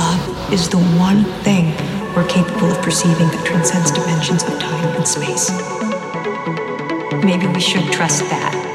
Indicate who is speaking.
Speaker 1: Love is the one thing we're capable of perceiving that transcends dimensions of time and space. Maybe we should trust that.